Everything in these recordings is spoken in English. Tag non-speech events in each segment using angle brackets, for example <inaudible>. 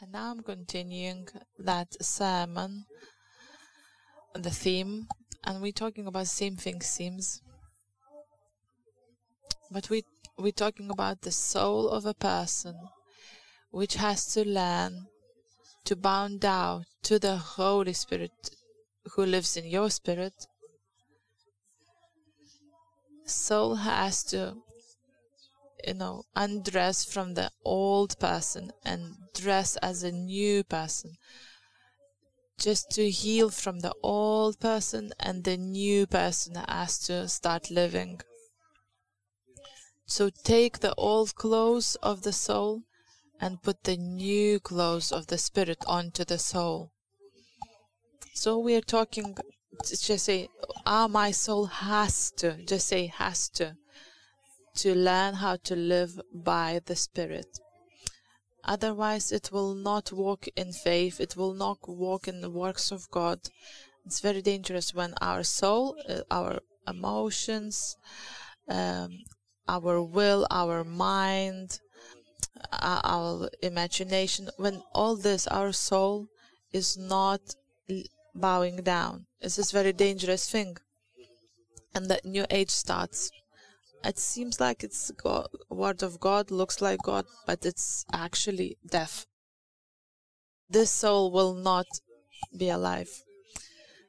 And now I'm continuing that sermon, the theme, and we're talking about same thing seems. But we we're talking about the soul of a person which has to learn to bow down to the Holy Spirit who lives in your spirit. Soul has to you know, undress from the old person and dress as a new person. Just to heal from the old person and the new person has to start living. So take the old clothes of the soul and put the new clothes of the spirit onto the soul. So we are talking, just say, ah, my soul has to, just say has to to learn how to live by the Spirit. Otherwise, it will not walk in faith, it will not walk in the works of God. It's very dangerous when our soul, uh, our emotions, um, our will, our mind, uh, our imagination, when all this, our soul is not bowing down. It's this very dangerous thing. And the new age starts it seems like it's God, word of God, looks like God, but it's actually death. This soul will not be alive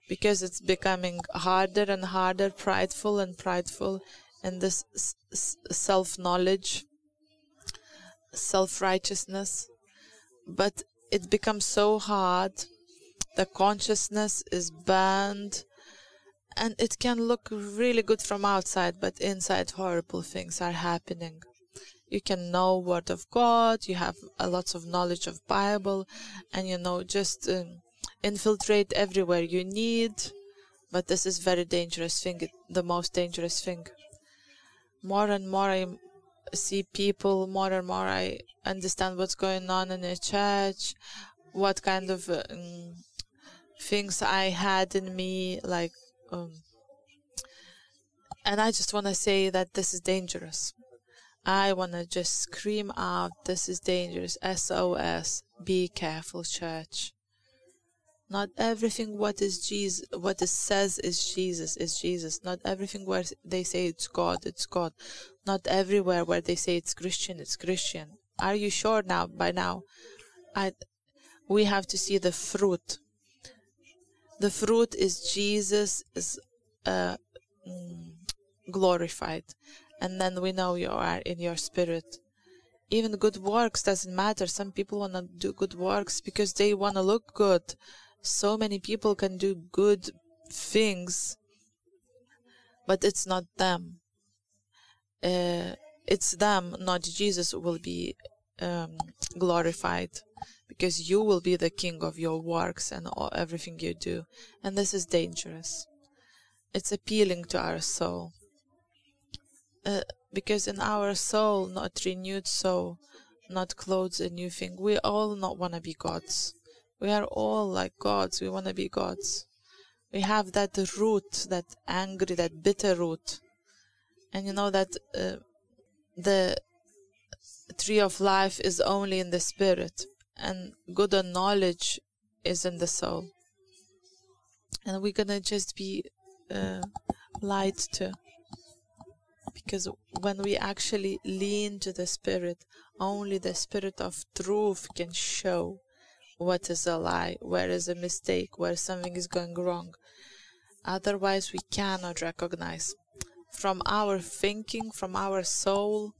because it's becoming harder and harder, prideful and prideful, and this self knowledge, self righteousness. But it becomes so hard. The consciousness is burned and it can look really good from outside but inside horrible things are happening. You can know word of god you have a lots of knowledge of bible and you know just um, infiltrate everywhere you need. But this is very dangerous thing the most dangerous thing. More and more i see people more and more i understand what's going on in the church what kind of um, things i had in me like um, and I just want to say that this is dangerous. I want to just scream out, this is dangerous. SOS. Be careful, church. Not everything what is Jesus, what it says is Jesus, is Jesus. Not everything where they say it's God, it's God. Not everywhere where they say it's Christian, it's Christian. Are you sure now, by now? I, we have to see the fruit the fruit is Jesus is uh, mm, glorified, and then we know you are in your spirit. Even good works doesn't matter. Some people want to do good works because they want to look good. So many people can do good things, but it's not them. Uh, it's them, not Jesus, will be um, glorified because you will be the king of your works and all, everything you do. And this is dangerous. It's appealing to our soul. Uh, because in our soul, not renewed soul, not clothes a new thing, we all not want to be gods. We are all like gods. We want to be gods. We have that root, that angry, that bitter root. And you know that uh, the tree of life is only in the spirit and good knowledge is in the soul. And we're gonna just be uh, light too because when we actually lean to the spirit only the spirit of truth can show what is a lie where is a mistake where something is going wrong. Otherwise we cannot recognize. From our thinking from our soul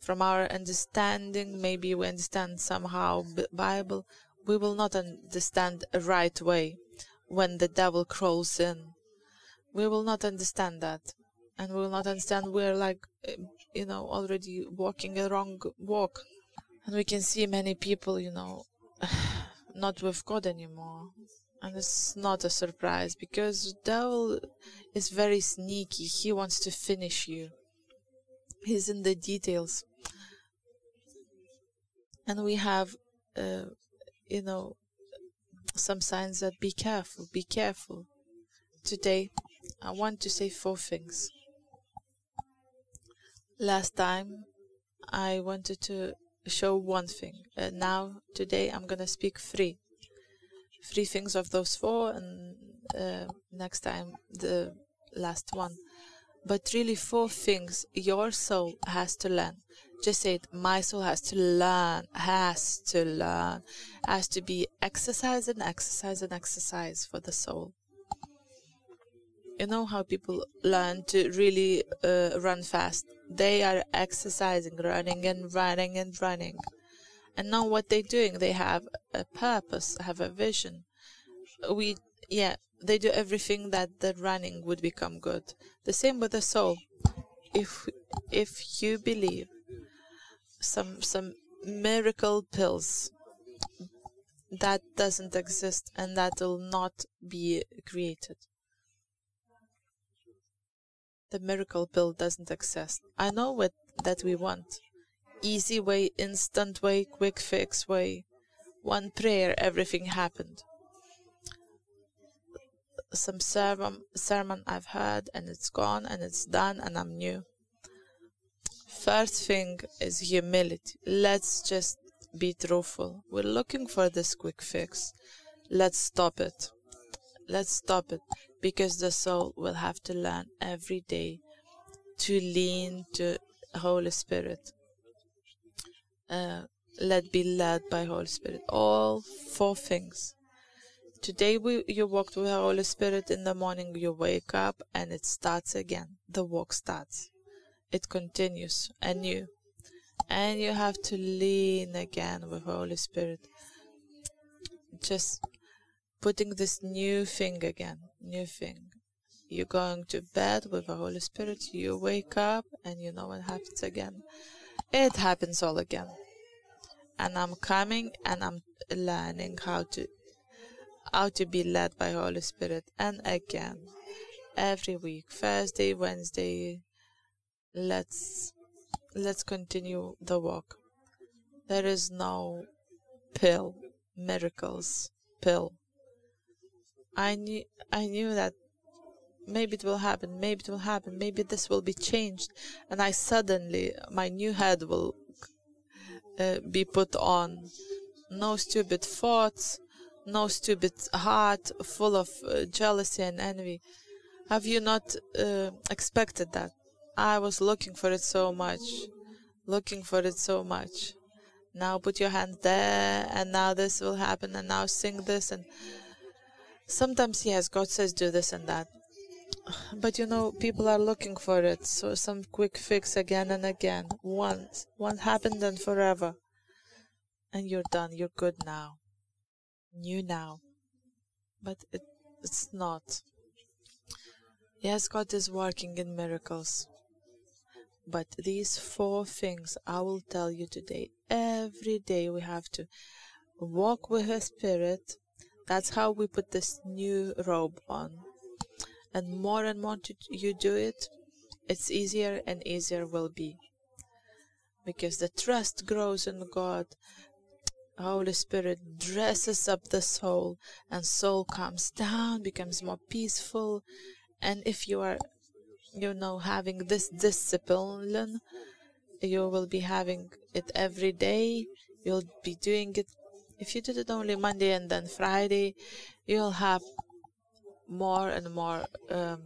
from our understanding maybe we understand somehow bible we will not understand a right way when the devil crawls in. We will not understand that. And we will not understand we're like eh, you know already walking a wrong walk. And we can see many people you know <sighs> not with god anymore. And it's not a surprise because the devil is very sneaky. He wants to finish you he's in the details and we have uh, you know some signs that be careful be careful today i want to say four things last time i wanted to show one thing. Uh, now, today, I'm gonna speak three, three things of those four, and uh, next time the last one. But really, four things your soul has to learn. Just say it. My soul has to learn, has to learn, has to be exercise and exercise and exercise for the soul. You know how people learn to really uh, run fast? They are exercising, running and running and running. And now what they're doing, they have a purpose, have a vision. We, yeah, they do everything that the running would become good. The same with the soul. If if you believe some some miracle pills that doesn't exist and that will not be created. The miracle pill doesn't exist. I know what that we want. Easy way, instant way, quick fix way. One prayer, everything happened some sermon sermon I've heard and it's gone and it's done and I'm new. First thing is humility. Let's just be truthful. We're looking for this quick fix. Let's stop it. Let's stop it because the soul will have to learn every day to lean to Holy Spirit. Uh, let be led by Holy Spirit. All four things Today we, you walked with the Holy Spirit in the morning, you wake up and it starts again. The walk starts. It continues anew. And you have to lean again with the Holy Spirit. Just putting this new thing again, new thing. You're going to bed with the Holy Spirit, you wake up and you know what happens again. It happens all again. And I'm coming and I'm learning how to how to be led by Holy Spirit. And again, every week, Thursday, Wednesday, let's let's continue the walk. There is no pill, miracles, pill. I knew I knew that maybe it will happen, maybe it will happen, maybe this will be changed, and I suddenly my new head will uh, be put on. No stupid thoughts, no stupid heart full of uh, jealousy and envy. Have you not uh, expected that? I was looking for it so much, looking for it so much. Now put your hand there, and now this will happen, and now sing this. And sometimes, yes, God says do this and that. But you know, people are looking for it, so some quick fix again and again. Once, once happened and forever. And you're done, you're good now new now, but it, it's not. Yes, God is working in miracles. But these four things I will tell you today. Every day we have to walk with her Spirit. That's how we put this new robe on. And more and more you do it, it's easier and easier will be. Because the trust grows in God Holy Spirit dresses up the soul, and soul comes down, becomes more peaceful. And if you are, you know, having this discipline, you will be having it every day. You'll be doing it. If you did it only Monday and then Friday, you'll have more and more um,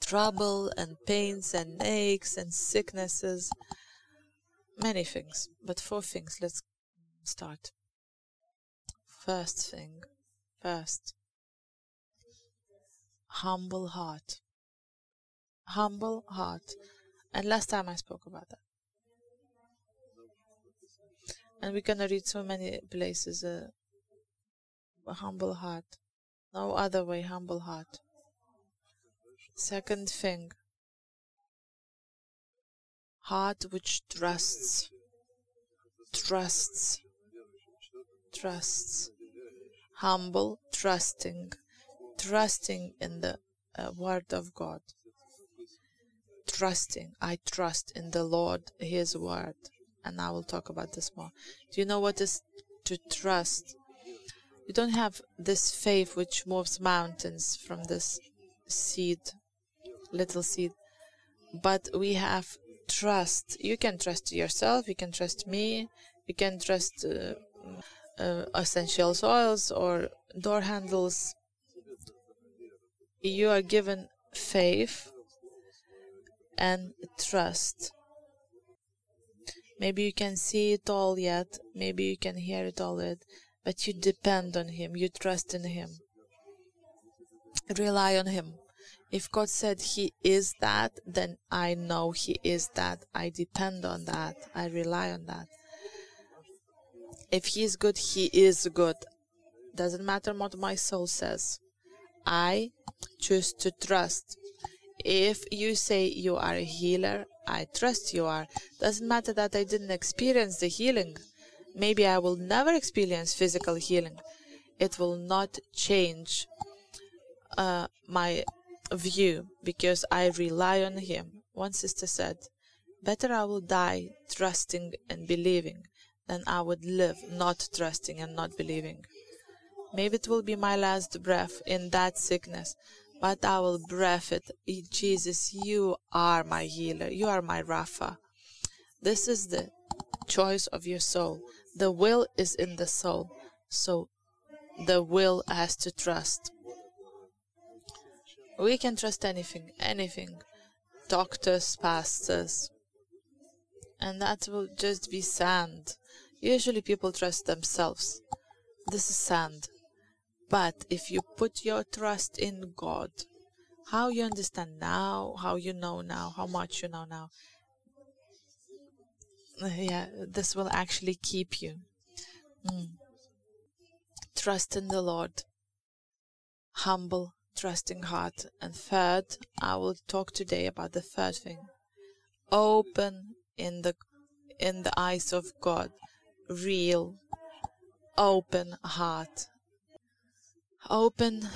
trouble and pains and aches and sicknesses. Many things, but four things. Let's start. First thing, first, humble heart. Humble heart. And last time I spoke about that. And we're gonna read so many places. Uh, humble heart. No other way, humble heart. Second thing, heart which trusts. Trusts trusts, humble, trusting, trusting in the uh, word of God. Trusting, I trust in the Lord, His word. And I will talk about this more. Do you know what is to trust? You don't have this faith which moves mountains from this seed, little seed, but we have trust. You can trust yourself, you can trust me, you can trust uh, uh, essential oils or door handles. You are given faith and trust. Maybe you can see it all yet, maybe you can hear it all yet, but you depend on Him, you trust in Him. Rely on Him. If God said He is that, then I know He is that. I depend on that. I rely on that. If He is good, He is good. Doesn't matter what my soul says. I choose to trust. If you say you are a healer, I trust you are. Doesn't matter that I didn't experience the healing. Maybe I will never experience physical healing. It will not change uh, my view because I rely on Him. One sister said, Better I will die trusting and believing than I would live not trusting and not believing. Maybe it will be my last breath in that sickness, but I will breath it. Jesus, you are my healer. You are my Rapha. This is the choice of your soul. The will is in the soul. So the will has to trust. We can trust anything, anything. Doctors, pastors. And that will just be sand. Usually people trust themselves. This is sand. But if you put your trust in God, how you understand now, how you know now, how much you know now, <laughs> yeah, this will actually keep you. Mm. Trust in the Lord. Humble, trusting heart. And third, I will talk today about the third thing. Open in the in the eyes of God. Real, open heart open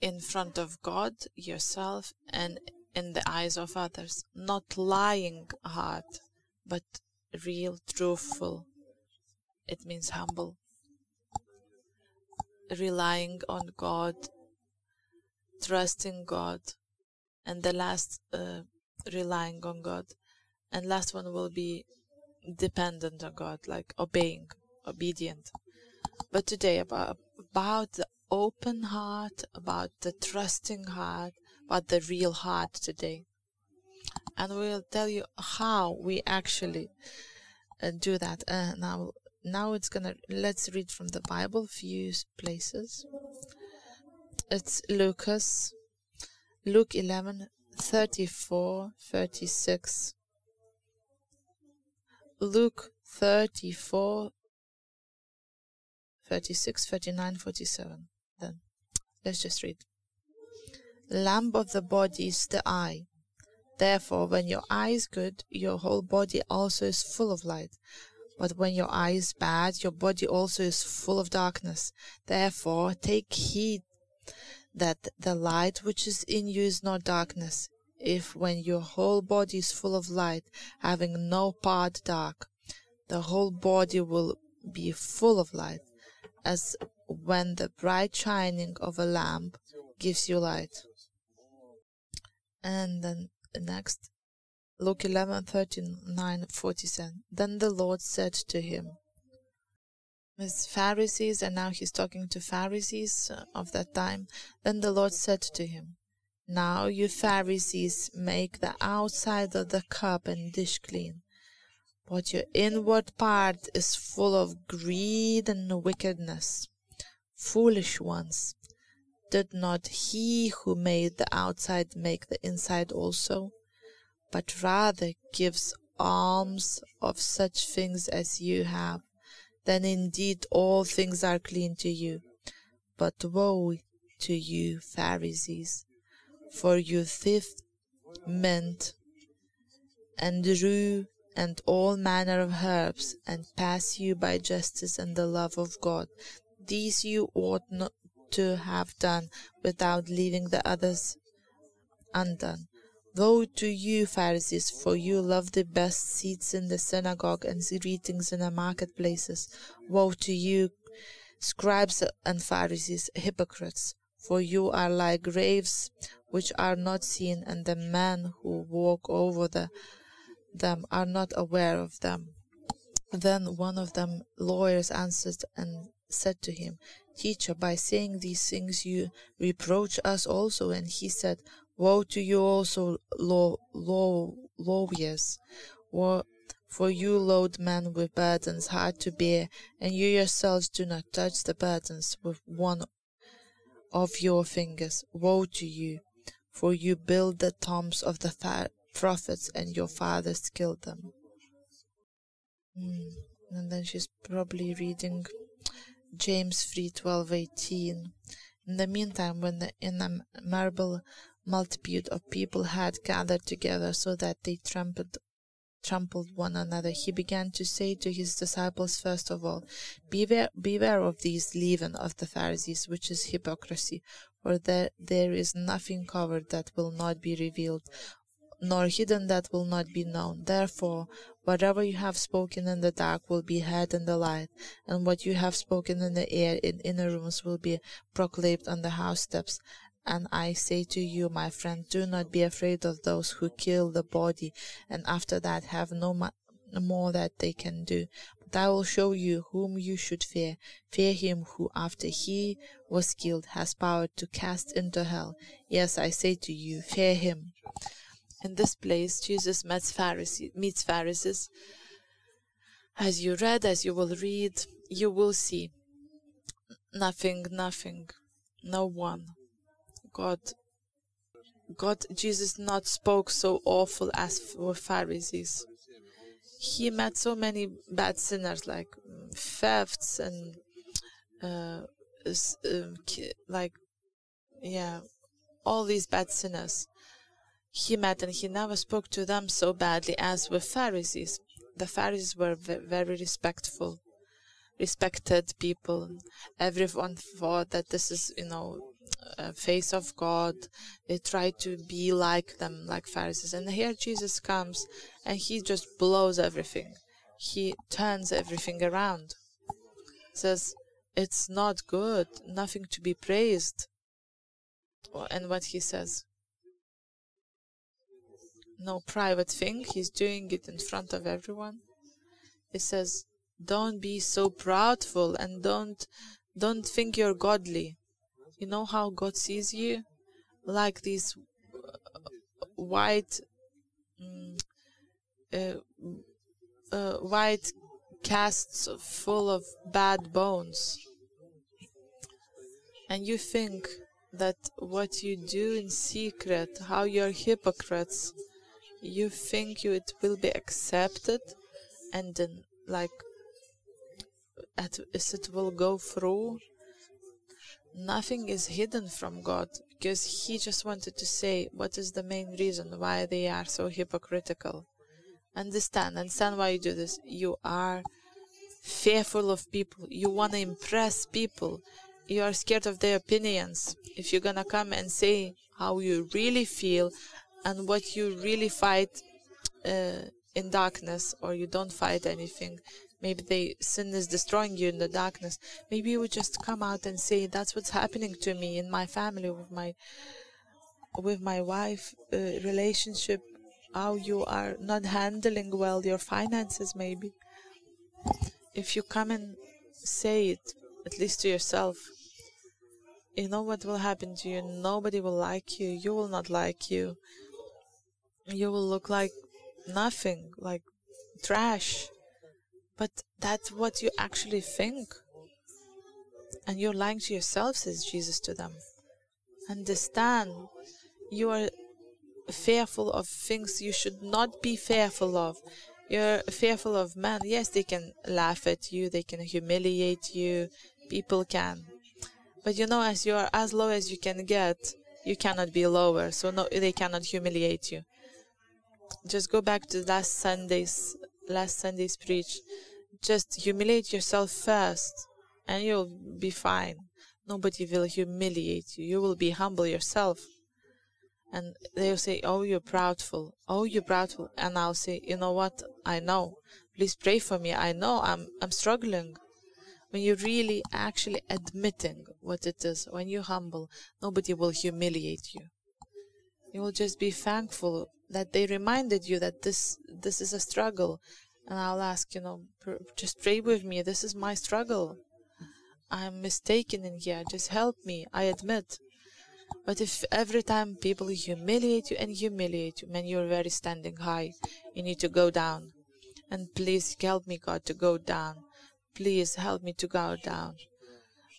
in front of God, yourself, and in the eyes of others. Not lying heart, but real, truthful. It means humble. Relying on God, trusting God, and the last, uh, relying on God. And last one will be dependent on God, like obeying, obedient. But today about about the open heart, about the trusting heart, about the real heart today. And we'll tell you how we actually uh, do that. Uh, now, now it's gonna let's read from the Bible, few places. It's Lucas, Luke 11, 34, 36. Luke 34, 36, 39, 47 then. Let's just read. Lamp of the body is the eye. Therefore, when your eye is good, your whole body also is full of light. But when your eye is bad, your body also is full of darkness. Therefore, take heed that the light which is in you is not darkness. If when your whole body is full of light, having no part dark, the whole body will be full of light, as when the bright shining of a lamp gives you light. And then next, Luke 11, 39, 47. Then the Lord said to him, His Pharisees, and now he's talking to Pharisees of that time. Then the Lord said to him, Now you Pharisees make the outside of the cup and dish clean, but your inward part is full of greed and wickedness. Foolish ones, did not he who made the outside make the inside also? But rather gives alms of such things as you have, then indeed all things are clean to you. But woe to you, Pharisees, for you thief mint and rue and all manner of herbs, and pass you by justice and the love of God. These you ought not to have done without leaving the others undone. Woe to you, Pharisees, for you love the best seats in the synagogue and the greetings in the marketplaces. Woe to you, scribes and Pharisees, hypocrites, for you are like graves which are not seen, and the men who walk over the them are not aware of them. Then one of them lawyers answered and said to him, Teacher, by saying these things you reproach us also. And he said, Woe to you also, law, law, lawyers, for you load men with burdens hard to bear, and you yourselves do not touch the burdens with one of your fingers. Woe to you, for you build the tombs of the prophets, and your fathers killed them. Mm. And then she's probably reading James 3 12 18. In the meantime, when the innumerable multitude of people had gathered together so that they trampled trampled one another, he began to say to his disciples first of all, Beware, beware of these leaven of the Pharisees, which is hypocrisy, for there, there is nothing covered that will not be revealed, nor hidden that will not be known. Therefore, whatever you have spoken in the dark will be heard in the light, and what you have spoken in the air in inner rooms will be proclaimed on the house steps. And I say to you, my friend, do not be afraid of those who kill the body, and after that have no more that they can do. But I will show you whom you should fear. Fear him who, after he was killed, has power to cast into hell. Yes, I say to you, fear him. In this place, Jesus meets Pharisees, meets Pharisees. As you read, as you will read, you will see nothing, nothing, no one. God, God, Jesus not spoke so awful as for Pharisees. He met so many bad sinners like thefts and uh, um, like yeah, all these bad sinners he met and he never spoke to them so badly as with Pharisees. The Pharisees were very respectful, respected people. Everyone thought that this is, you know, a face of God. They try to be like them, like Pharisees. And here Jesus comes and he just blows everything. He turns everything around. Says, it's not good, nothing to be praised. And what he says, no private thing. He's doing it in front of everyone. He says, "Don't be so proudful and don't don't think you're godly. You know how God sees you, like these white, mm, uh, uh, white casts full of bad bones, and you think." that what you do in secret, how you're hypocrites, you think you it will be accepted? And then like at, it will go through nothing is hidden from god because he just wanted to say what is the main reason why they are so hypocritical. Understand understand why you do this. You are fearful of people. You want to impress people. You are scared of their opinions. If you're gonna come and say how you really feel and what you really fight uh, in darkness or you don't fight anything maybe the sin is destroying you in the darkness. Maybe you would just come out and say that's what's happening to me in my family with my with my wife uh, relationship how you are not handling well your finances maybe. If you come and say it at least to yourself you know what will happen to you? Nobody will like you. You will not like you. You will look like nothing, like trash. But that's what you actually think. And you're lying to yourself, says Jesus to them. Understand, you are fearful of things you should not be fearful of. You're fearful of men. Yes, they can laugh at you, they can humiliate you, people can. But you know, as you are as low as you can get, you cannot be lower, so no, they cannot humiliate you just go back to last Sunday's last Sunday's preach. Just humiliate yourself first, and you'll be fine. Nobody will humiliate you. You will be humble yourself. And they'll say, Oh, you're proudful. Oh, you're proudful. And I'll say, You know what? I know. Please pray for me. I know I'm, I'm struggling. When you're really actually admitting what it is, when you're humble, nobody will humiliate you. You will just be thankful that they reminded you that this this is a struggle and i'll ask you know just pray with me. This is my struggle. I'm mistaken in here. Just help me i admit. But if every time people humiliate you and humiliate you when you're very standing high. You need to go down. And please help me god to go down. Please help me to go down.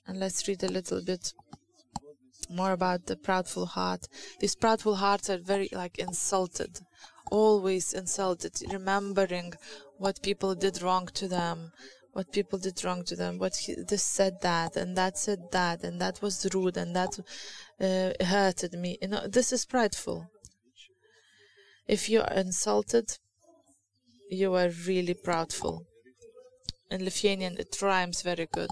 And let's read a little bit more about the proudful heart. These proudful hearts are very like insulted, always insulted, remembering what people did wrong to them, what people did wrong to them, what he, this said that, and that said that, and that was rude, and that uh, hurted me. You know, this is prideful. If you are insulted, you are really proudful. In Lithuanian, it rhymes very good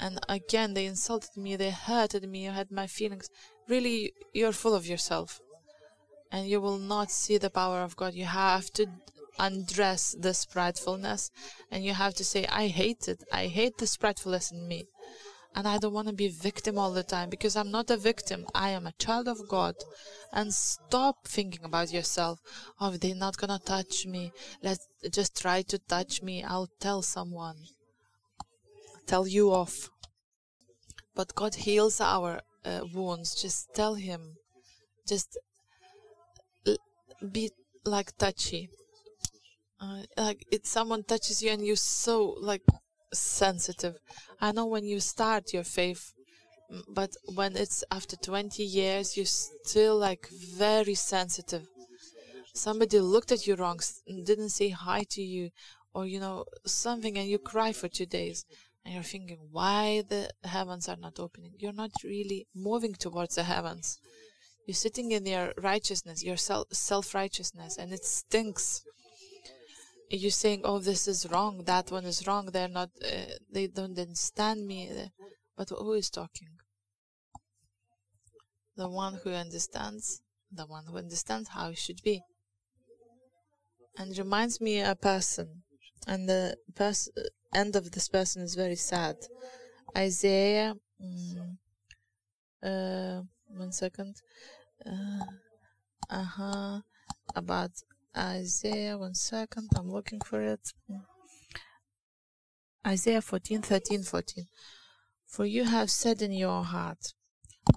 and again they insulted me they hurted me you had my feelings really you're full of yourself and you will not see the power of god. You have to undress this pridefulness and you have to say i hate it. I hate this pridefulness in me and i don't want to be victim all the time because i'm not a victim. I am a child of god. And stop thinking about yourself. Oh they're not gonna touch me. Let's just try to touch me. I'll tell someone. Tell you off. But God heals our uh, wounds. Just tell Him. Just be like touchy. Uh, like if someone touches you and you're so like sensitive. I know when you start your faith, but when it's after 20 years, you're still like very sensitive. Somebody looked at you wrong, didn't say hi to you, or you know something, and you cry for two days and you're thinking why the heavens are not opening you're not really moving towards the heavens you're sitting in your righteousness your self righteousness and it stinks you're saying oh this is wrong that one is wrong they're not uh, they don't understand me but who is talking the one who understands the one who understands how it should be and it reminds me a person and the person end of this person is very sad. Isaiah, mm, uh, one second. Uh huh. About Isaiah, one second. I'm looking for it. Isaiah 14, 13, 14. For you have said in your heart,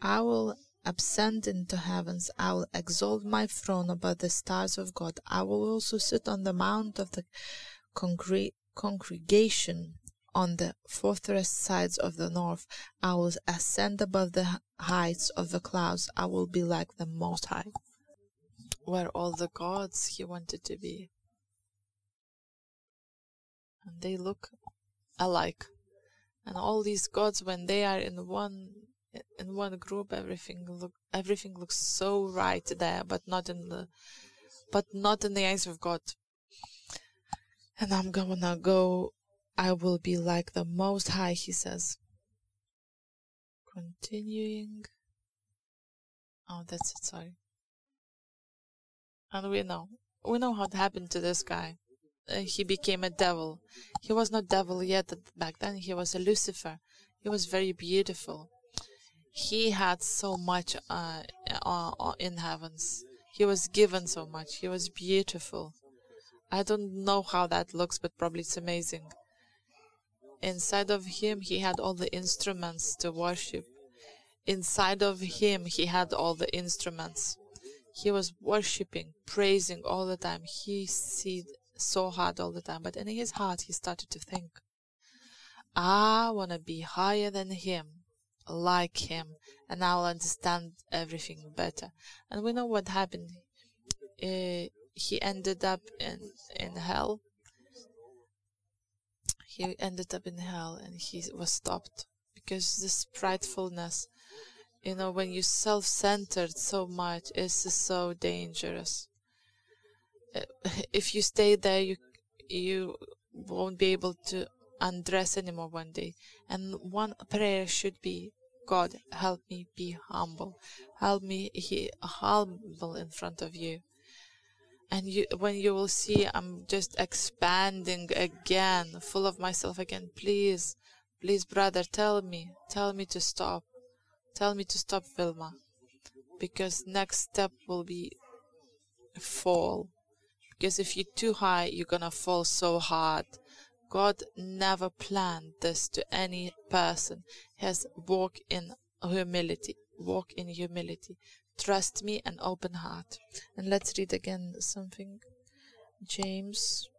I will ascend into heavens. I will exalt my throne above the stars of God. I will also sit on the mount of the concrete congregation on the fortress sides of the north. I will ascend above the heights of the clouds. I will be like the Most High. Where all the gods he wanted to be. And they look alike. And all these gods, when they are in one in one group, everything look everything looks so right there, but not in the but not in the eyes of God and I'm gonna go. I will be like the Most High, he says. Continuing. Oh, that's it, sorry. And we know. We know what happened to this guy. Uh, he became a devil. He was not devil yet back then, he was a Lucifer. He was very beautiful. He had so much uh, uh, in heavens. He was given so much. He was beautiful. I don't know how that looks, but probably it's amazing. Inside of him, he had all the instruments to worship. Inside of him, he had all the instruments. He was worshiping, praising all the time. He see so hard all the time, but in his heart, he started to think, I want to be higher than him, like him, and I'll understand everything better. And we know what happened. Uh, he ended up in in hell he ended up in hell and he was stopped because this pridefulness you know when you self-centered so much is so dangerous. Uh, <laughs> if you stay there you you won't be able to undress anymore one day. And one prayer should be god help me be humble. Help me be humble in front of you and you when you will see i'm just expanding again full of myself again please please brother tell me tell me to stop tell me to stop vilma because next step will be fall. Because if you're too high, you're gonna fall so hard. God never planned this to any person. He has walk in humility. Walk in humility. Trust me, an open heart. And let's read again something. James,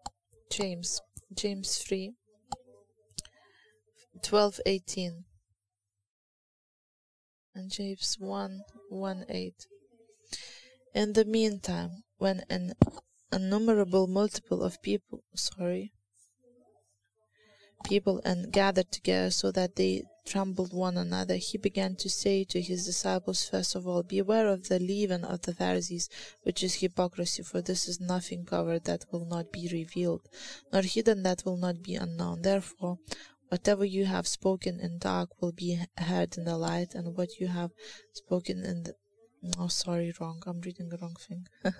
James, James 3, 12, 18. And James 1, 1, 8. In the meantime, when an innumerable multiple of people, sorry, people and gathered together so that they trembled one another, he began to say to his disciples, first of all, Beware of the leaven of the Pharisees, which is hypocrisy, for this is nothing covered that will not be revealed, nor hidden that will not be unknown. Therefore, whatever you have spoken in dark will be heard in the light, and what you have spoken in the Oh, sorry, wrong. I'm reading the wrong thing. <laughs>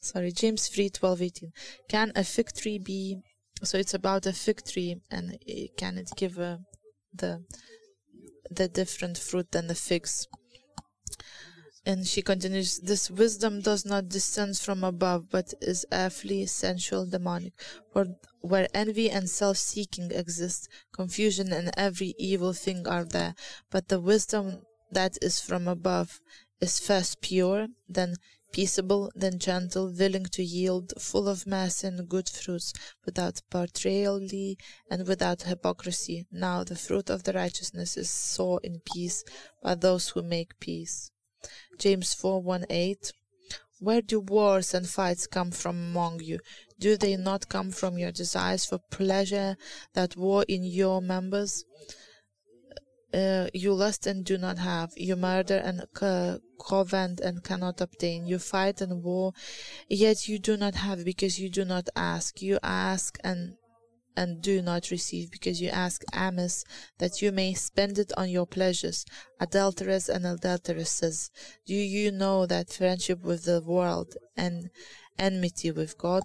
sorry, James 3 12 18. Can a fig tree be so it's about a fig tree and it, can it give a, the the different fruit than the figs. And she continues this wisdom does not descend from above but is earthly sensual demonic for where envy and self-seeking exist. Confusion and every evil thing are there but the wisdom that is from above is first pure then peaceable, then gentle, willing to yield, full of mercy and good fruits, without partiality and without hypocrisy. Now the fruit of the righteousness is sown in peace by those who make peace. James 4 1 8 Where do wars and fights come from among you? Do they not come from your desires for pleasure that war in your members? uh, you lust and do not have, you murder and co- covet and cannot obtain, you fight and war, yet you do not have because you do not ask, you ask and and do not receive because you ask amiss that you may spend it on your pleasures adulterers and adulteresses. Do you know that friendship with the world and enmity with god?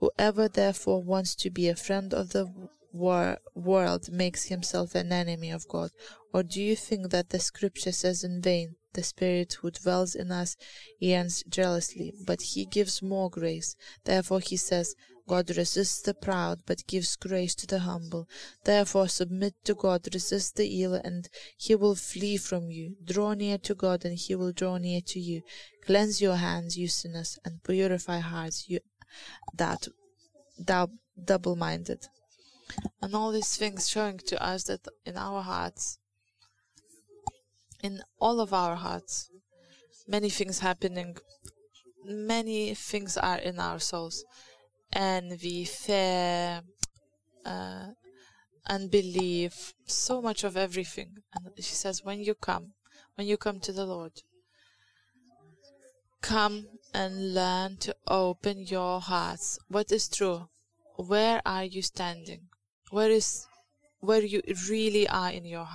Whoever therefore wants to be a friend of the wor- world makes himself an enemy of God? Or do you think that the scripture says in vain, the Spirit who dwells in us yearns jealously, but he gives more grace? Therefore he says, God resists the proud, but gives grace to the humble. Therefore submit to God, resist the evil, and he will flee from you. Draw near to God, and he will draw near to you. Cleanse your hands, you sinners, and purify hearts, you that double minded and all these things showing to us that in our hearts in all of our hearts. Many things happening. Many things are in our souls. Envy fear uh, unbelief so much of everything. And she says when you come when you come to the lord come and learn to open your hearts. What is true? Where are you standing? Where is where you really are in your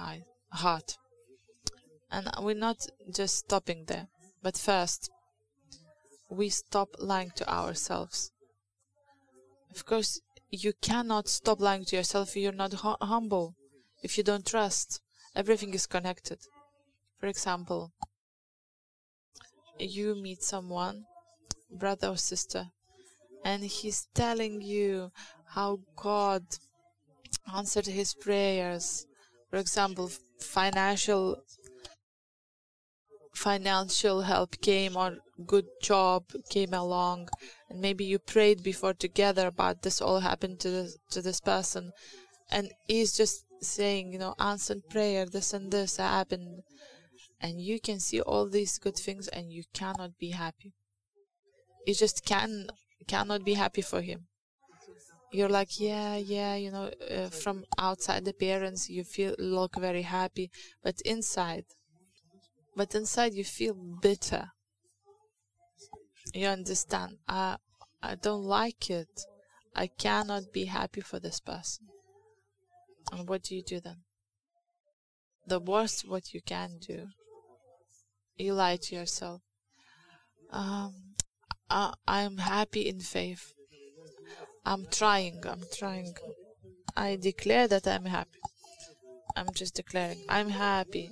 heart and we're not just stopping there but first we stop lying to ourselves. Of course you cannot stop lying to yourself if you're not hu- humble if you don't trust. Everything is connected. For example you meet someone brother or sister and he's telling you how god answered his prayers. For example, financial financial help came or good job came along and maybe you prayed before together about this all happened to this, to this person. And he's just saying you know answered prayer this and this happened. And you can see all these good things and you cannot be happy. You just can cannot be happy for him. You're like yeah yeah you know uh, from outside appearance you feel look very happy. But inside but inside you feel bitter you understand i i don't like it i cannot be happy for this person and what do you do then the worst what you can do you lie to yourself um I, i'm happy in faith I'm trying, I'm trying. I declare that I'm happy. I'm just declaring. I'm happy.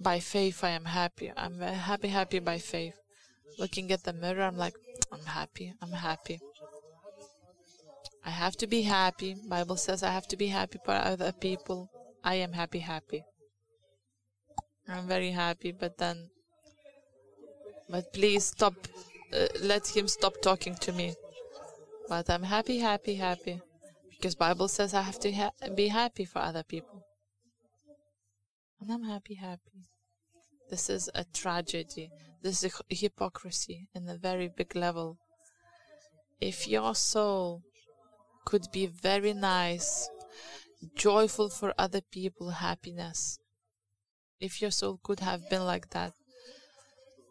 By faith, I am happy. I'm happy, happy by faith. Looking at the mirror, I'm like, I'm happy. I'm happy. I have to be happy. Bible says I have to be happy for other people. I am happy, happy. I'm very happy, but then, but please stop. Uh, let him stop talking to me. But I'm happy, happy, happy, because Bible says I have to ha- be happy for other people, and I'm happy, happy. This is a tragedy. This is hypocrisy in a very big level. If your soul could be very nice, joyful for other people, happiness, if your soul could have been like that,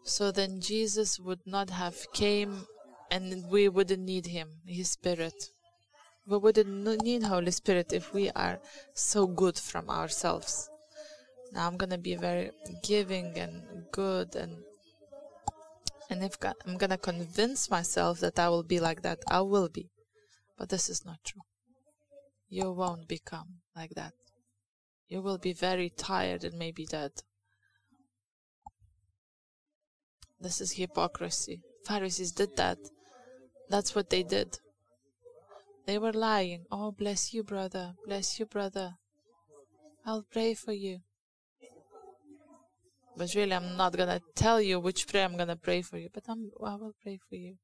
so then Jesus would not have came and we wouldn't need him, his spirit. We wouldn't need Holy Spirit if we are so good from ourselves. Now I'm gonna be very giving and good and and if I'm gonna convince myself that I will be like that, I will be. But this is not true. You won't become like that. You will be very tired and maybe dead. This is hypocrisy. Pharisees did that. That's what they did. They were lying. Oh, bless you, brother. Bless you, brother. I'll pray for you. But really, I'm not gonna tell you which prayer I'm gonna pray for you, but I'm, I will pray for you.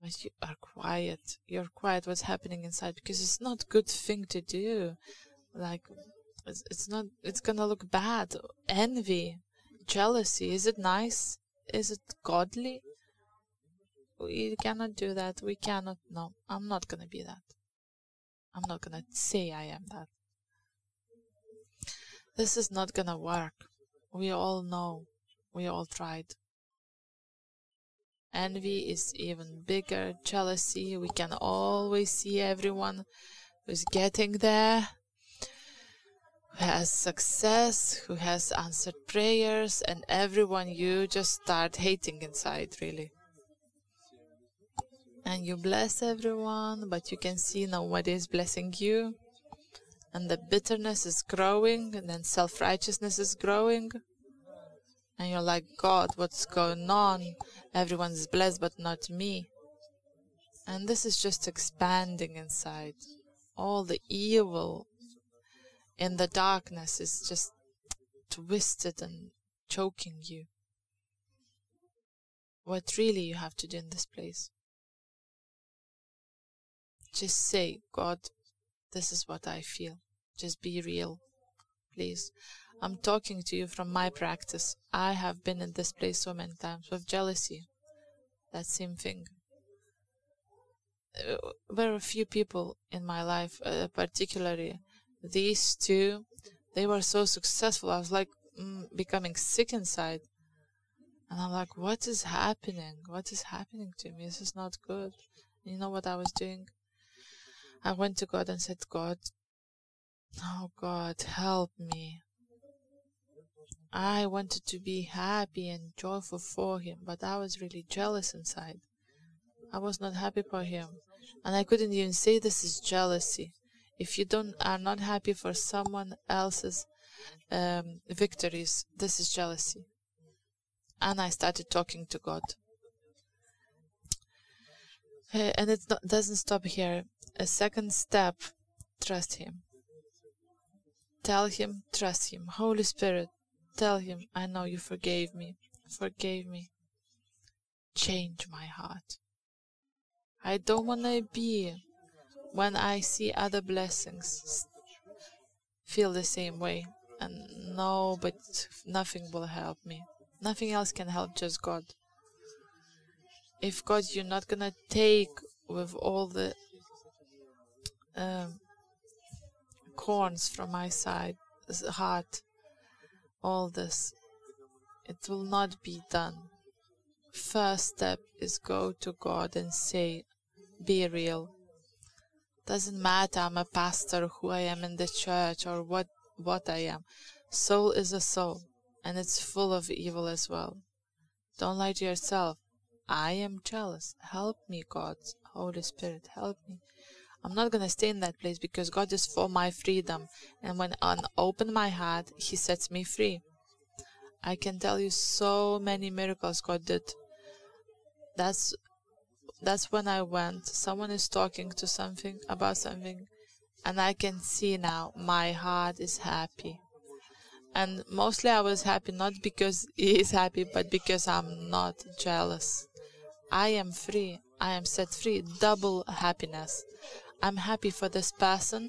But you are quiet. You're quiet. What's happening inside? Because it's not good thing to do. Like, it's, it's not. It's gonna look bad. Envy, jealousy. Is it nice? Is it godly? We cannot do that. We cannot. No, I'm not gonna be that. I'm not gonna say I am that. This is not gonna work. We all know. We all tried. Envy is even bigger. Jealousy, we can always see everyone who's getting there, who has success, who has answered prayers, and everyone you just start hating inside, really. And you bless everyone, but you can see nobody is blessing you and the bitterness is growing and then self-righteousness is growing. And you're like god what's going on? Everyone's blessed but not me. And this is just expanding inside. All the evil in the darkness is just twisted and choking you. What really you have to do in this place? Just say god this is what i feel just be real, please. I'm talking to you from my practice. I have been in this place so many times with jealousy. That same thing. Uh, were a few people in my life, uh, particularly these two. They were so successful. I was like mm, becoming sick inside. And I'm like, what is happening? What is happening to me? This is not good. You know what I was doing? I went to God and said, God, Oh God, help me. I wanted to be happy and joyful for him, but I was really jealous inside. I was not happy for him. And I couldn't even say this is jealousy. If you don't are not happy for someone else's um, victories, this is jealousy. And I started talking to God. Uh, and it doesn't stop here. A second step, trust Him. Tell him, trust him. Holy Spirit, tell him, I know you forgave me. Forgave me. Change my heart. I don't want to be, when I see other blessings, feel the same way. And no, but nothing will help me. Nothing else can help, just God. If God, you're not gonna take with all the um, corns from my side, heart, all this. It will not be done. First step is go to God and say, be real. Doesn't matter I'm a pastor, who I am in the church, or what, what I am. Soul is a soul, and it's full of evil as well. Don't lie to yourself. I am jealous. Help me, God. Holy Spirit, help me. I'm not gonna stay in that place because God is for my freedom. And when I open my heart, He sets me free. I can tell you so many miracles God did. That's that's when I went. Someone is talking to something about something, and I can see now my heart is happy. And mostly I was happy not because he is happy, but because I'm not jealous. I am free. I am set free. Double happiness. I'm happy for this person,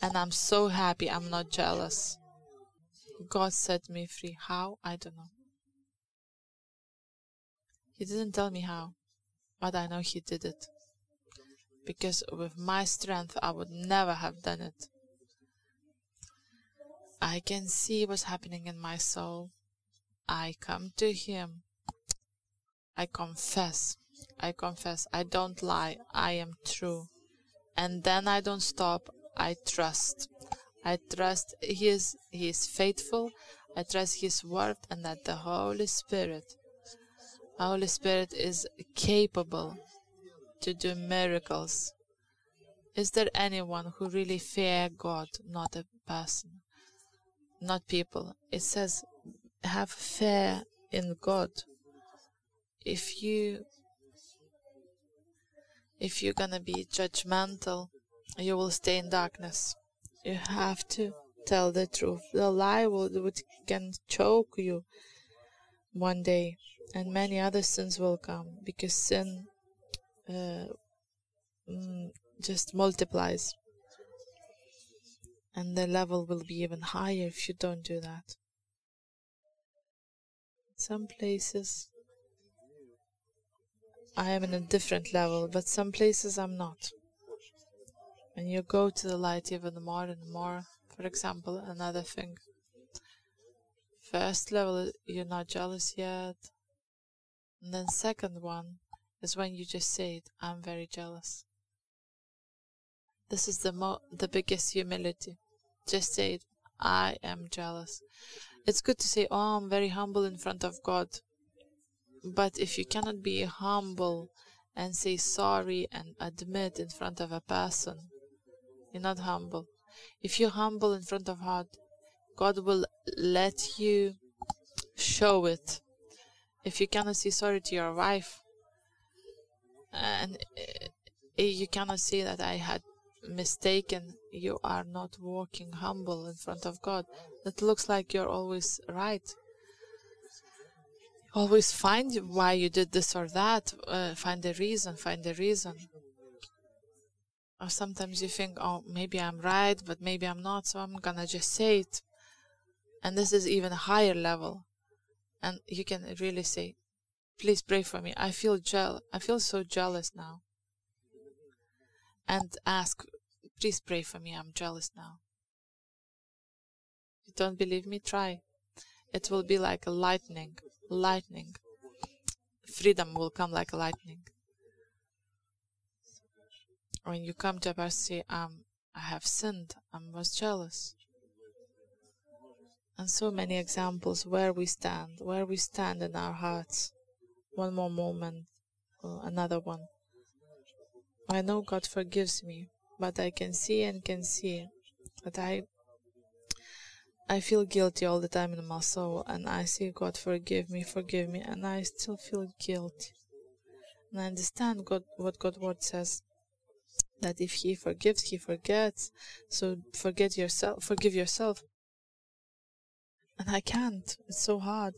and I'm so happy I'm not jealous. God set me free. How? I don't know. He didn't tell me how, but I know He did it. Because with my strength, I would never have done it. I can see what's happening in my soul. I come to Him. I confess. I confess. I don't lie. I am true. And then I don't stop. I trust. I trust He is, he is faithful. I trust His word and that the Holy Spirit, Holy Spirit is capable to do miracles. Is there anyone who really fear God, not a person, not people? It says, have fear in God. If you if you're gonna be judgmental, you will stay in darkness. You have to tell the truth. The lie will, can choke you one day, and many other sins will come because sin uh, mm, just multiplies, and the level will be even higher if you don't do that. Some places I am in a different level, but some places I'm not. When you go to the light even more and more, for example, another thing. First level, you're not jealous yet. And then second one is when you just say it, I'm very jealous. This is the mo the biggest humility. Just say it, I am jealous. It's good to say, oh, I'm very humble in front of God. But if you cannot be humble and say sorry and admit in front of a person, you're not humble. If you're humble in front of God, God will let you show it. If you cannot say sorry to your wife, and uh, you cannot say that I had mistaken, you are not walking humble in front of God. It looks like you're always right. Always find why you did this or that. Uh, find the reason. Find the reason or sometimes you think, oh, maybe I'm right, but maybe I'm not, so I'm gonna just say it. And this is even higher level. And you can really say, please pray for me. I feel jealous. I feel so jealous now. And ask, please pray for me. I'm jealous now. You don't believe me? Try. It will be like a lightning. Lightning. Freedom will come like a lightning when you come to say, um, I have sinned, I was jealous. And so many examples where we stand, where we stand in our hearts. One more moment, another one. I know God forgives me, but I can see and can see that I I feel guilty all the time in my soul, and I see God forgive me, forgive me, and I still feel guilty. And I understand God, what God's word says that if he forgives, he forgets. So forget yourself, forgive yourself. And I can't. It's so hard.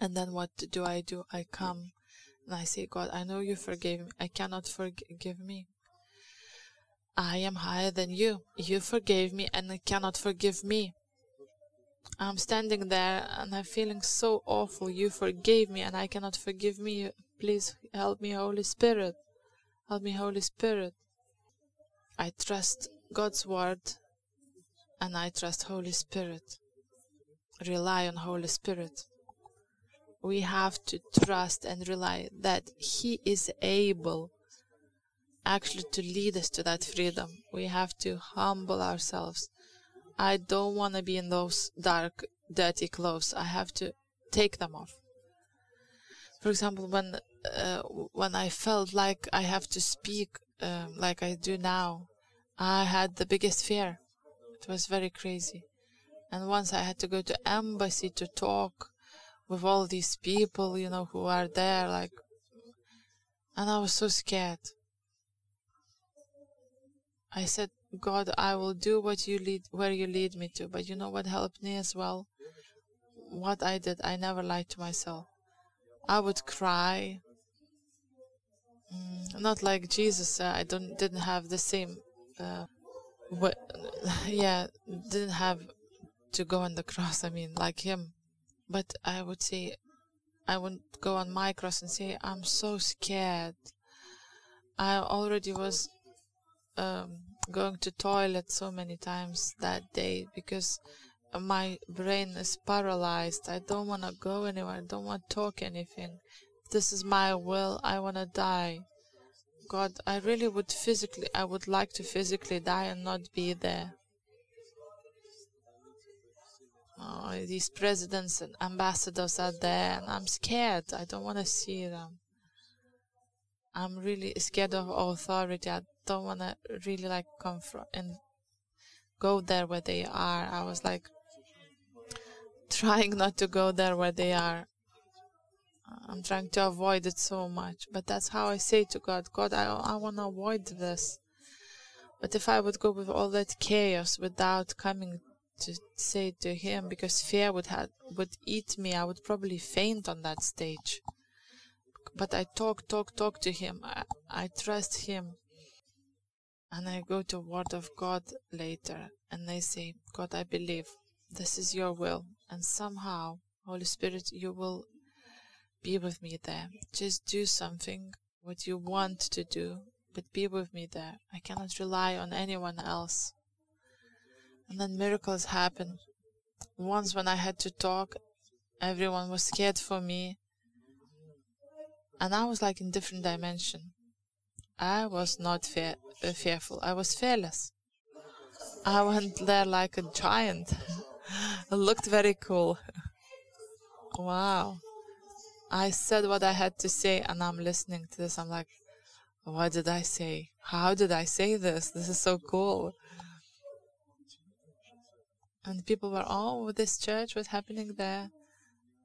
And then what do I do? I come and I say, God, I know you forgave me. I cannot forgive me. I am higher than you. You forgave me and cannot forgive me. I'm standing there and I'm feeling so awful. You forgave me and I cannot forgive me. Please help me, Holy Spirit. Help me, Holy Spirit. I trust God's word and I trust Holy Spirit. Rely on Holy Spirit. We have to trust and rely that He is able actually to lead us to that freedom. We have to humble ourselves. I don't want to be in those dark, dirty clothes. I have to take them off. For example, when uh, when I felt like I have to speak um, like I do now, I had the biggest fear. It was very crazy. And once I had to go to embassy to talk with all these people, you know, who are there, like And I was so scared. I said, God, I will do what you lead, where you lead me to. But you know what helped me as well? What I did, I never lied to myself. I would cry. Mm, not like Jesus. Uh, I don't didn't have the same. Uh, what? <laughs> Yeah, didn't have to go on the cross. I mean, like him. But I would say, I would go on my cross and say, I'm so scared. I already was um, going to toilet so many times that day because my brain is paralyzed. I don't want to go anywhere. I don't want to talk anything. This is my will. I want to die. God, I really would physically, I would like to physically die and not be there. Oh, these presidents and ambassadors are there, and I'm scared. I don't want to see them. I'm really scared of authority. I don't want to really like confront and go there where they are. I was like trying <laughs> not to go there where they are. Uh, I'm trying to avoid it so much. But that's how I say to God, God, I, I want to avoid this. But if I would go with all that chaos without coming to say to him because fear would have would eat me i would probably faint on that stage but i talk talk talk to him i, I trust him and i go to word of god later and I say god i believe this is your will and somehow holy spirit you will be with me there just do something what you want to do but be with me there i cannot rely on anyone else and then miracles happen. Once when I had to talk, everyone was scared for me. And I was like in different dimension. I was not fear, fearful. I was fearless. I went there like a giant. <laughs> it looked very cool. <laughs> wow. I said what I had to say, and I'm listening to this. I'm like, what did I say? How did I say this? This is so cool and people were oh this church was happening there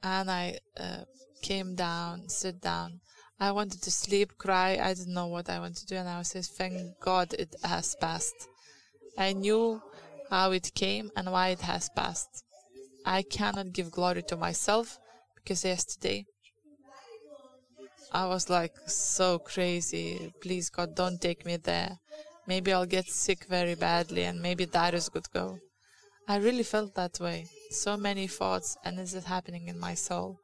and i uh, came down sit down i wanted to sleep cry i didn't know what i wanted to do and i saying thank god it has passed. I knew how it came and why it has passed. I cannot give glory to myself because yesterday i was like so crazy. Please god don't take me there. Maybe i'll get sick very badly and maybe Darius could go. I really felt that way. So many thoughts, and this is happening in my soul,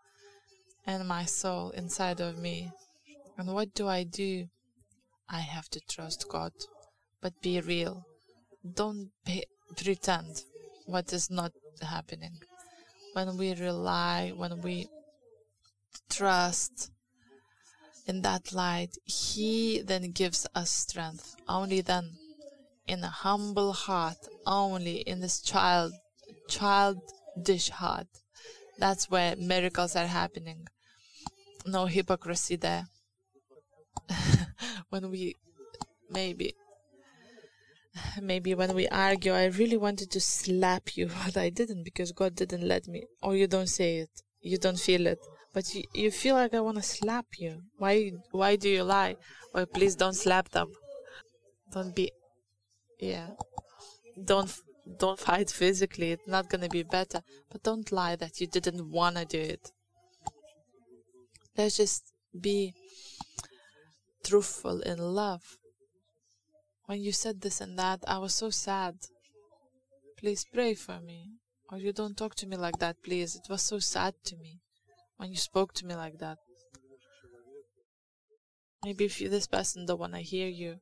and my soul inside of me. And what do I do? I have to trust God, but be real. Don't be, pretend what is not happening. When we rely, when we trust in that light, He then gives us strength. Only then in a humble heart, only in this child, childish heart. That's where miracles are happening. No hypocrisy there. <laughs> when we, maybe, maybe when we argue, I really wanted to slap you, <laughs> but I didn't because God didn't let me. Or you don't say it, you don't feel it, but you, you feel like I want to slap you. Why? Why do you lie? Well, please don't slap them. Don't be yeah don't don't fight physically it's not going to be better but don't lie that you didn't want to do it let's just be truthful in love when you said this and that i was so sad please pray for me or you don't talk to me like that please it was so sad to me when you spoke to me like that maybe if you, this person don't want to hear you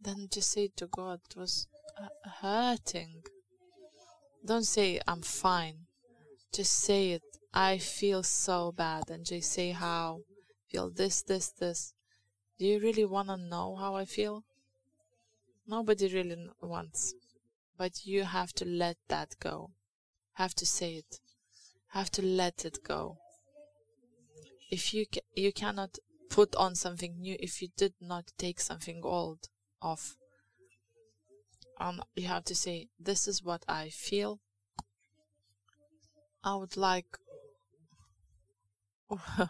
then just say to God, it was uh, hurting. Don't say, I'm fine. Just say it. I feel so bad. And just say how. Feel this, this, this. Do you really want to know how I feel? Nobody really wants. But you have to let that go. Have to say it. Have to let it go. If you ca- you cannot put on something new if you did not take something old off. And you have to say, This is what I feel. I would like. <laughs>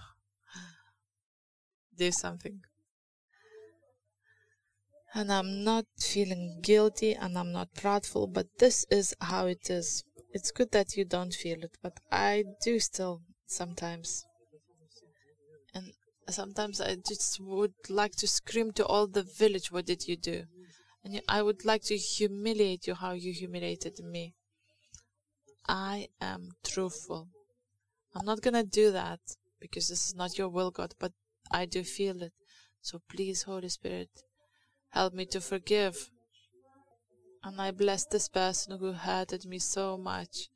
do something. And I'm not feeling guilty and I'm not proudful, but this is how it is. It's good that you don't feel it, but I do still sometimes. And sometimes I just would like to scream to all the village, What did you do? And I would like to humiliate you how you humiliated me. I am truthful. I'm not gonna do that because this is not your will, God, but I do feel it. So please, Holy Spirit, help me to forgive. And I bless this person who hurted me so much.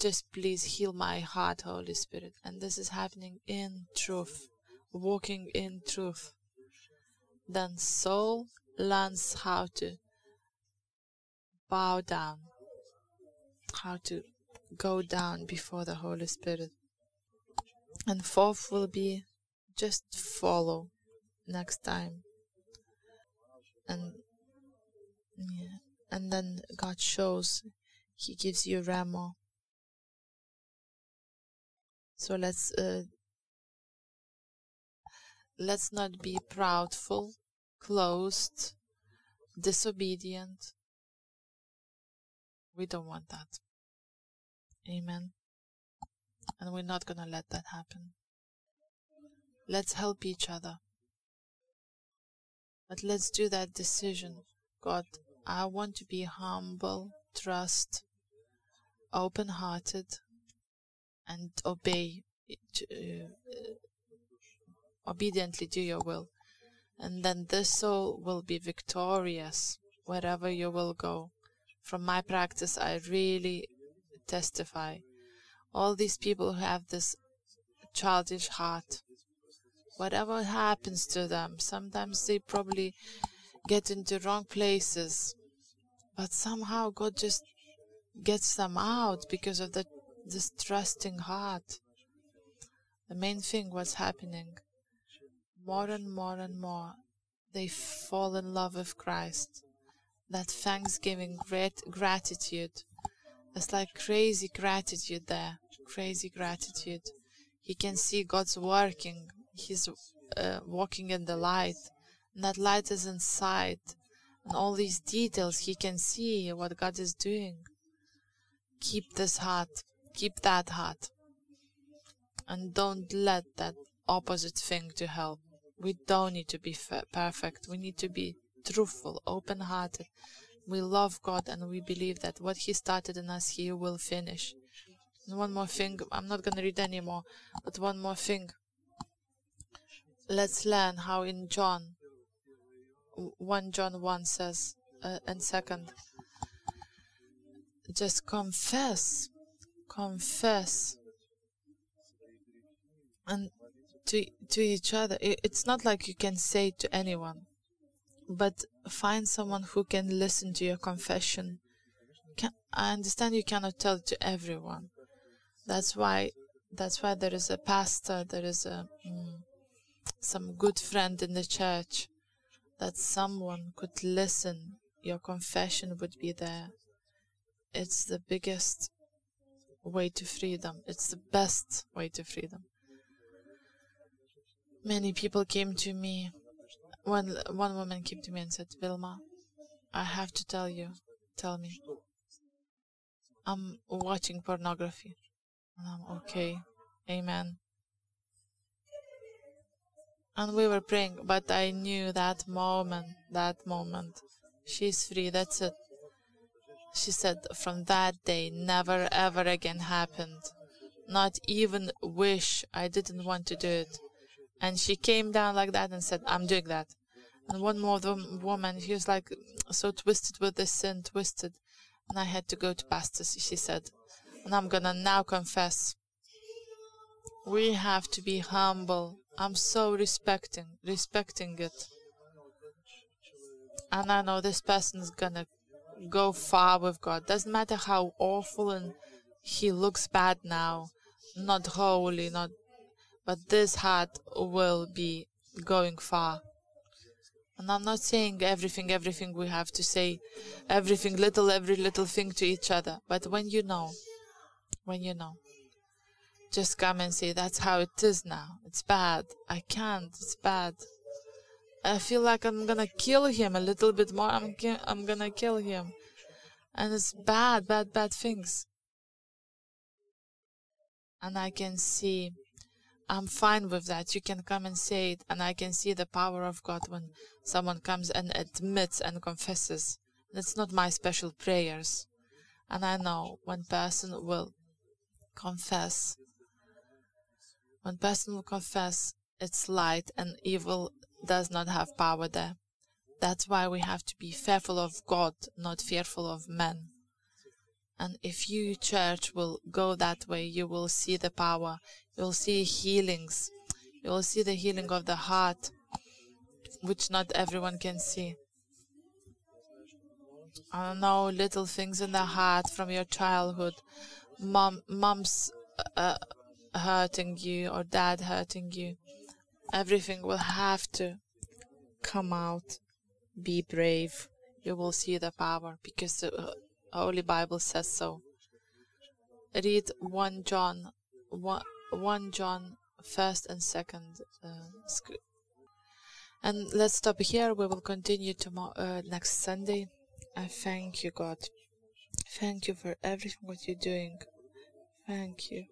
Just please heal my heart, Holy Spirit. And this is happening in truth, walking in truth. Then soul learns how to bow down, how to go down before the Holy Spirit. And fourth will be just follow next time. And yeah, and then God shows He gives you ramo So let's uh, let's not be proudful, closed, disobedient. We don't want that. Amen. And we're not going to let that happen. Let's help each other. But let's do that decision. God, I want to be humble, trust, open hearted, and obey, uh, obediently do your will. And then this soul will be victorious wherever you will go. From my practice, I really testify. All these people who have this childish heart, whatever happens to them, sometimes they probably get into wrong places, but somehow God just gets them out because of the this trusting heart. The main thing was happening. More and more and more, they fall in love with Christ. That thanksgiving, great gratitude. It's like crazy gratitude there, crazy gratitude. He can see God's working he's uh, walking in the light. And that light is inside and all these details he can see what god is doing. Keep this heart. Keep that heart. And don't let that opposite thing to help. We don't need to be perfect. We need to be truthful open hearted we love god and we believe that what he started in us he will finish one more thing. I'm not going to read anymore but one more thing. Let's learn how in John 1 John 1 says uh, and second. Just confess confess and to to each other. It's not like you can say to anyone but find someone who can listen to your confession. Can, i understand you cannot tell to everyone that's why that's why there is a pastor there is a mm, some good friend in the church, that someone could listen, your confession would be there. It's the biggest way to freedom. It's the best way to freedom. Many people came to me. One one woman came to me and said, "Vilma, I have to tell you. Tell me. I'm watching pornography." I'm okay. Amen. And we were praying but i knew that moment that moment. She's free that's it. She said from that day never ever again happened. Not even wish i didn't want to do it. And she came down like that and said i'm doing that. And one more woman she was like so twisted with the sin twisted. And i had to go to pastor she said and i'm gonna now confess we have to be humble I'm so respecting respecting it. And I know this person is gonna go far with God. Doesn't matter how awful and he looks bad now, not holy, not but this heart will be going far. And I'm not saying everything, everything we have to say, everything little, every little thing to each other. But when you know, when you know, just come and say, That's how it is now. It's bad. I can't. It's bad. I feel like I'm gonna kill him a little bit more. I'm, ki- I'm gonna kill him. And it's bad, bad, bad things. And I can see, I'm fine with that. You can come and say it, and I can see the power of God when someone comes and admits and confesses. It's not my special prayers. And I know one person will confess when person will confess its light and evil does not have power there. That's why we have to be fearful of God, not fearful of men. And if you, church, will go that way, you will see the power. You'll see healings. You will see the healing of the heart, which not everyone can see. I don't know, little things in the heart from your childhood. Mom, mom's uh, hurting you or dad hurting you, everything will have to come out. Be brave. You will see the power because the uh, Holy Bible says so. Read 1 John, 1, 1 John, first and second. Uh, and let's stop here. We will continue tomorrow, uh, next Sunday. I thank you, God. Thank you for everything what you're doing. Thank you.